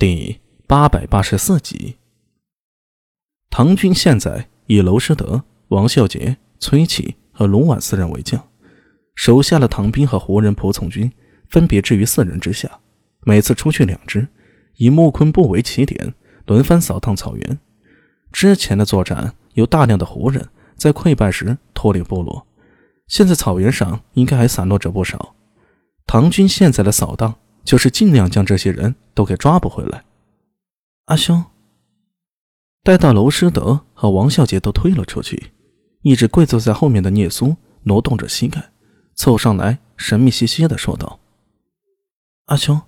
第八百八十四集，唐军现在以娄师德、王孝杰、崔启和龙婉四人为将，手下的唐兵和胡人仆从军分别置于四人之下，每次出去两支，以木昆部为起点，轮番扫荡草原。之前的作战有大量的胡人在溃败时脱离部落，现在草原上应该还散落着不少。唐军现在的扫荡。就是尽量将这些人都给抓捕回来。阿兄，待到娄师德和王孝杰都推了出去，一直跪坐在后面的聂苏挪动着膝盖，凑上来神秘兮兮的说道：“阿兄，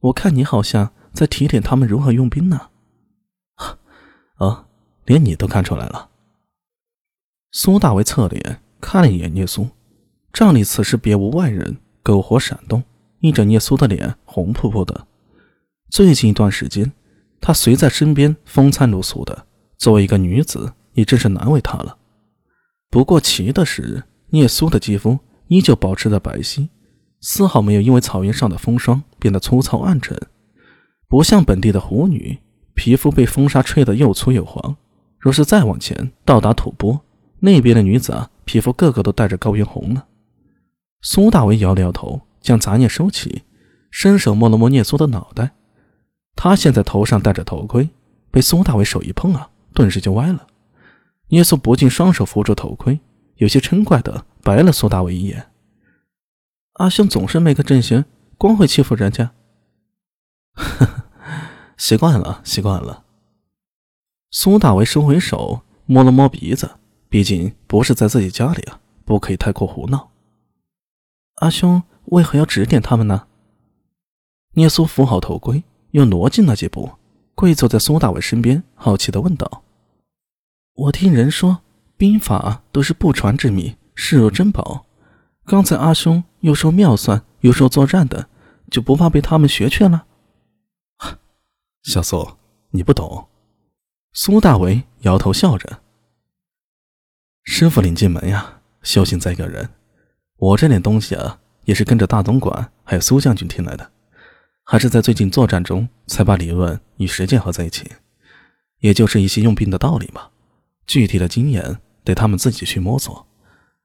我看你好像在提点他们如何用兵呢。”啊，连你都看出来了。苏大为侧脸看了一眼聂苏，帐里此时别无外人，篝火闪动。一整聂苏的脸红扑扑的。最近一段时间，他随在身边风餐露宿的，作为一个女子，也真是难为他了。不过奇的是，聂苏的肌肤依旧保持着白皙，丝毫没有因为草原上的风霜变得粗糙暗沉，不像本地的狐女，皮肤被风沙吹得又粗又黄。若是再往前到达吐蕃那边的女子啊，皮肤个个都带着高原红呢。苏大为摇了摇头。将杂念收起，伸手摸了摸聂苏的脑袋。他现在头上戴着头盔，被苏大伟手一碰啊，顿时就歪了。聂苏不禁双手扶住头盔，有些嗔怪的白了苏大伟一眼：“阿兄总是没个正形，光会欺负人家。”“呵呵，习惯了，习惯了。”苏大为收回手，摸了摸鼻子，毕竟不是在自己家里啊，不可以太过胡闹。阿兄。为何要指点他们呢？聂苏扶好头盔，又挪进了几步，跪坐在苏大伟身边，好奇的问道：“我听人说，兵法都是不传之秘，视若珍宝。刚才阿兄又说妙算，又说作战的，就不怕被他们学去了？”小苏，你不懂。苏大伟摇头笑着：“师傅领进门呀，修行在个人。我这点东西啊。”也是跟着大总管还有苏将军听来的，还是在最近作战中才把理论与实践合在一起，也就是一些用兵的道理嘛。具体的经验得他们自己去摸索。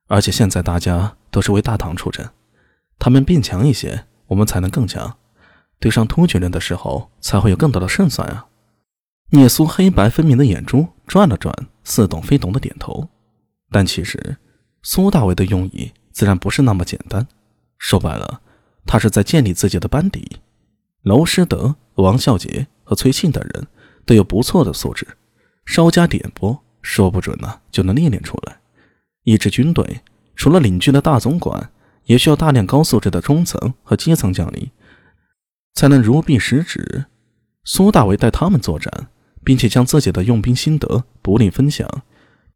而且现在大家都是为大唐出征，他们变强一些，我们才能更强，对上突厥人的时候才会有更多的胜算啊！聂苏黑白分明的眼珠转了转，似懂非懂的点头。但其实苏大伟的用意自然不是那么简单。说白了，他是在建立自己的班底。娄师德、王孝杰和崔庆等人都有不错的素质，稍加点拨，说不准呢就能历练出来。一支军队除了领军的大总管，也需要大量高素质的中层和基层将领，才能如臂使指。苏大为带他们作战，并且将自己的用兵心得不吝分享，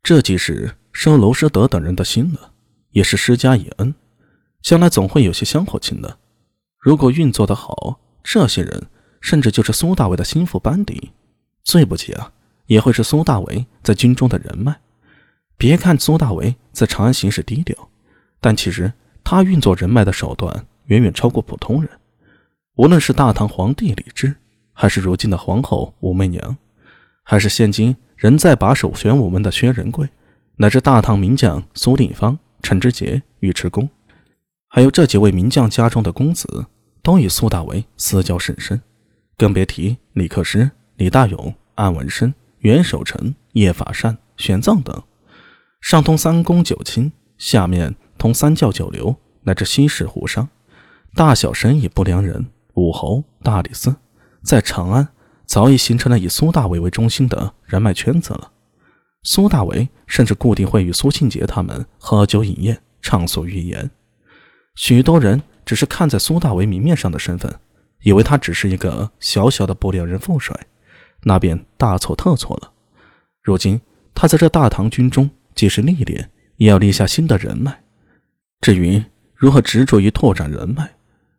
这既是收娄师德等人的心了，也是施加以恩。将来总会有些香火情的。如果运作的好，这些人甚至就是苏大为的心腹班底。最不济啊，也会是苏大为在军中的人脉。别看苏大为在长安行事低调，但其实他运作人脉的手段远远超过普通人。无论是大唐皇帝李治，还是如今的皇后武媚娘，还是现今仍在把守玄武门的薛仁贵，乃至大唐名将苏定方、陈知节、尉迟恭。还有这几位名将家中的公子，都与苏大为私交甚深，更别提李克师、李大勇、安文生、袁守诚、叶法善、玄奘等。上通三公九卿，下面通三教九流，乃至西市胡商，大小生意不良人、武侯、大理寺，在长安早已形成了以苏大为为中心的人脉圈子了。苏大为甚至固定会与苏庆杰他们喝酒饮宴，畅所欲言。许多人只是看在苏大为明面上的身份，以为他只是一个小小的不良人副帅，那便大错特错了。如今他在这大唐军中，既是历练，也要立下新的人脉。至于如何执着于拓展人脉，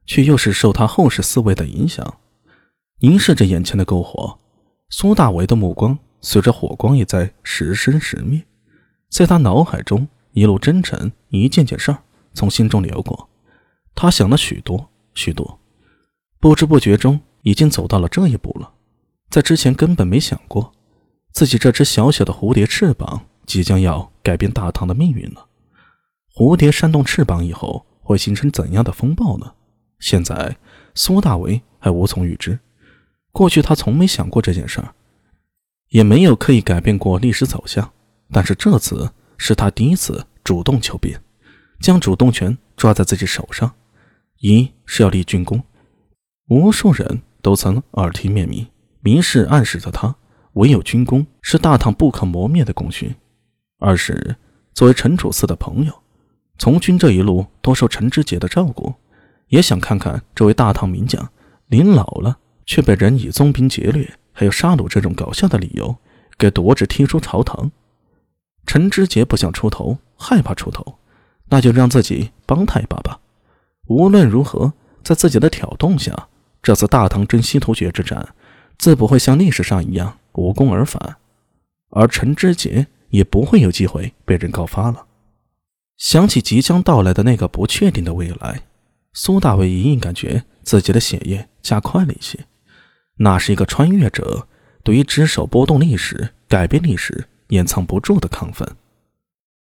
却又是受他后世思维的影响。凝视着眼前的篝火，苏大为的目光随着火光也在时生时灭，在他脑海中一路真诚，一件件事儿。从心中流过，他想了许多许多，不知不觉中已经走到了这一步了，在之前根本没想过，自己这只小小的蝴蝶翅膀即将要改变大唐的命运了。蝴蝶扇动翅膀以后会形成怎样的风暴呢？现在苏大为还无从预知。过去他从没想过这件事儿，也没有刻意改变过历史走向。但是这次是他第一次主动求变，将主动权抓在自己手上。一是要立军功，无数人都曾耳提面命，明示暗示着他，唯有军功是大唐不可磨灭的功勋。二是作为陈楚寺的朋友。从军这一路多受陈知节的照顾，也想看看这位大唐名将临老了却被人以宗兵劫掠还有杀戮这种搞笑的理由给夺职踢出朝堂。陈知节不想出头，害怕出头，那就让自己帮他一把吧。无论如何，在自己的挑动下，这次大唐征西突厥之战自不会像历史上一样无功而返，而陈知节也不会有机会被人告发了。想起即将到来的那个不确定的未来，苏大伟隐隐感觉自己的血液加快了一些。那是一个穿越者对于只手拨动历史、改变历史、掩藏不住的亢奋。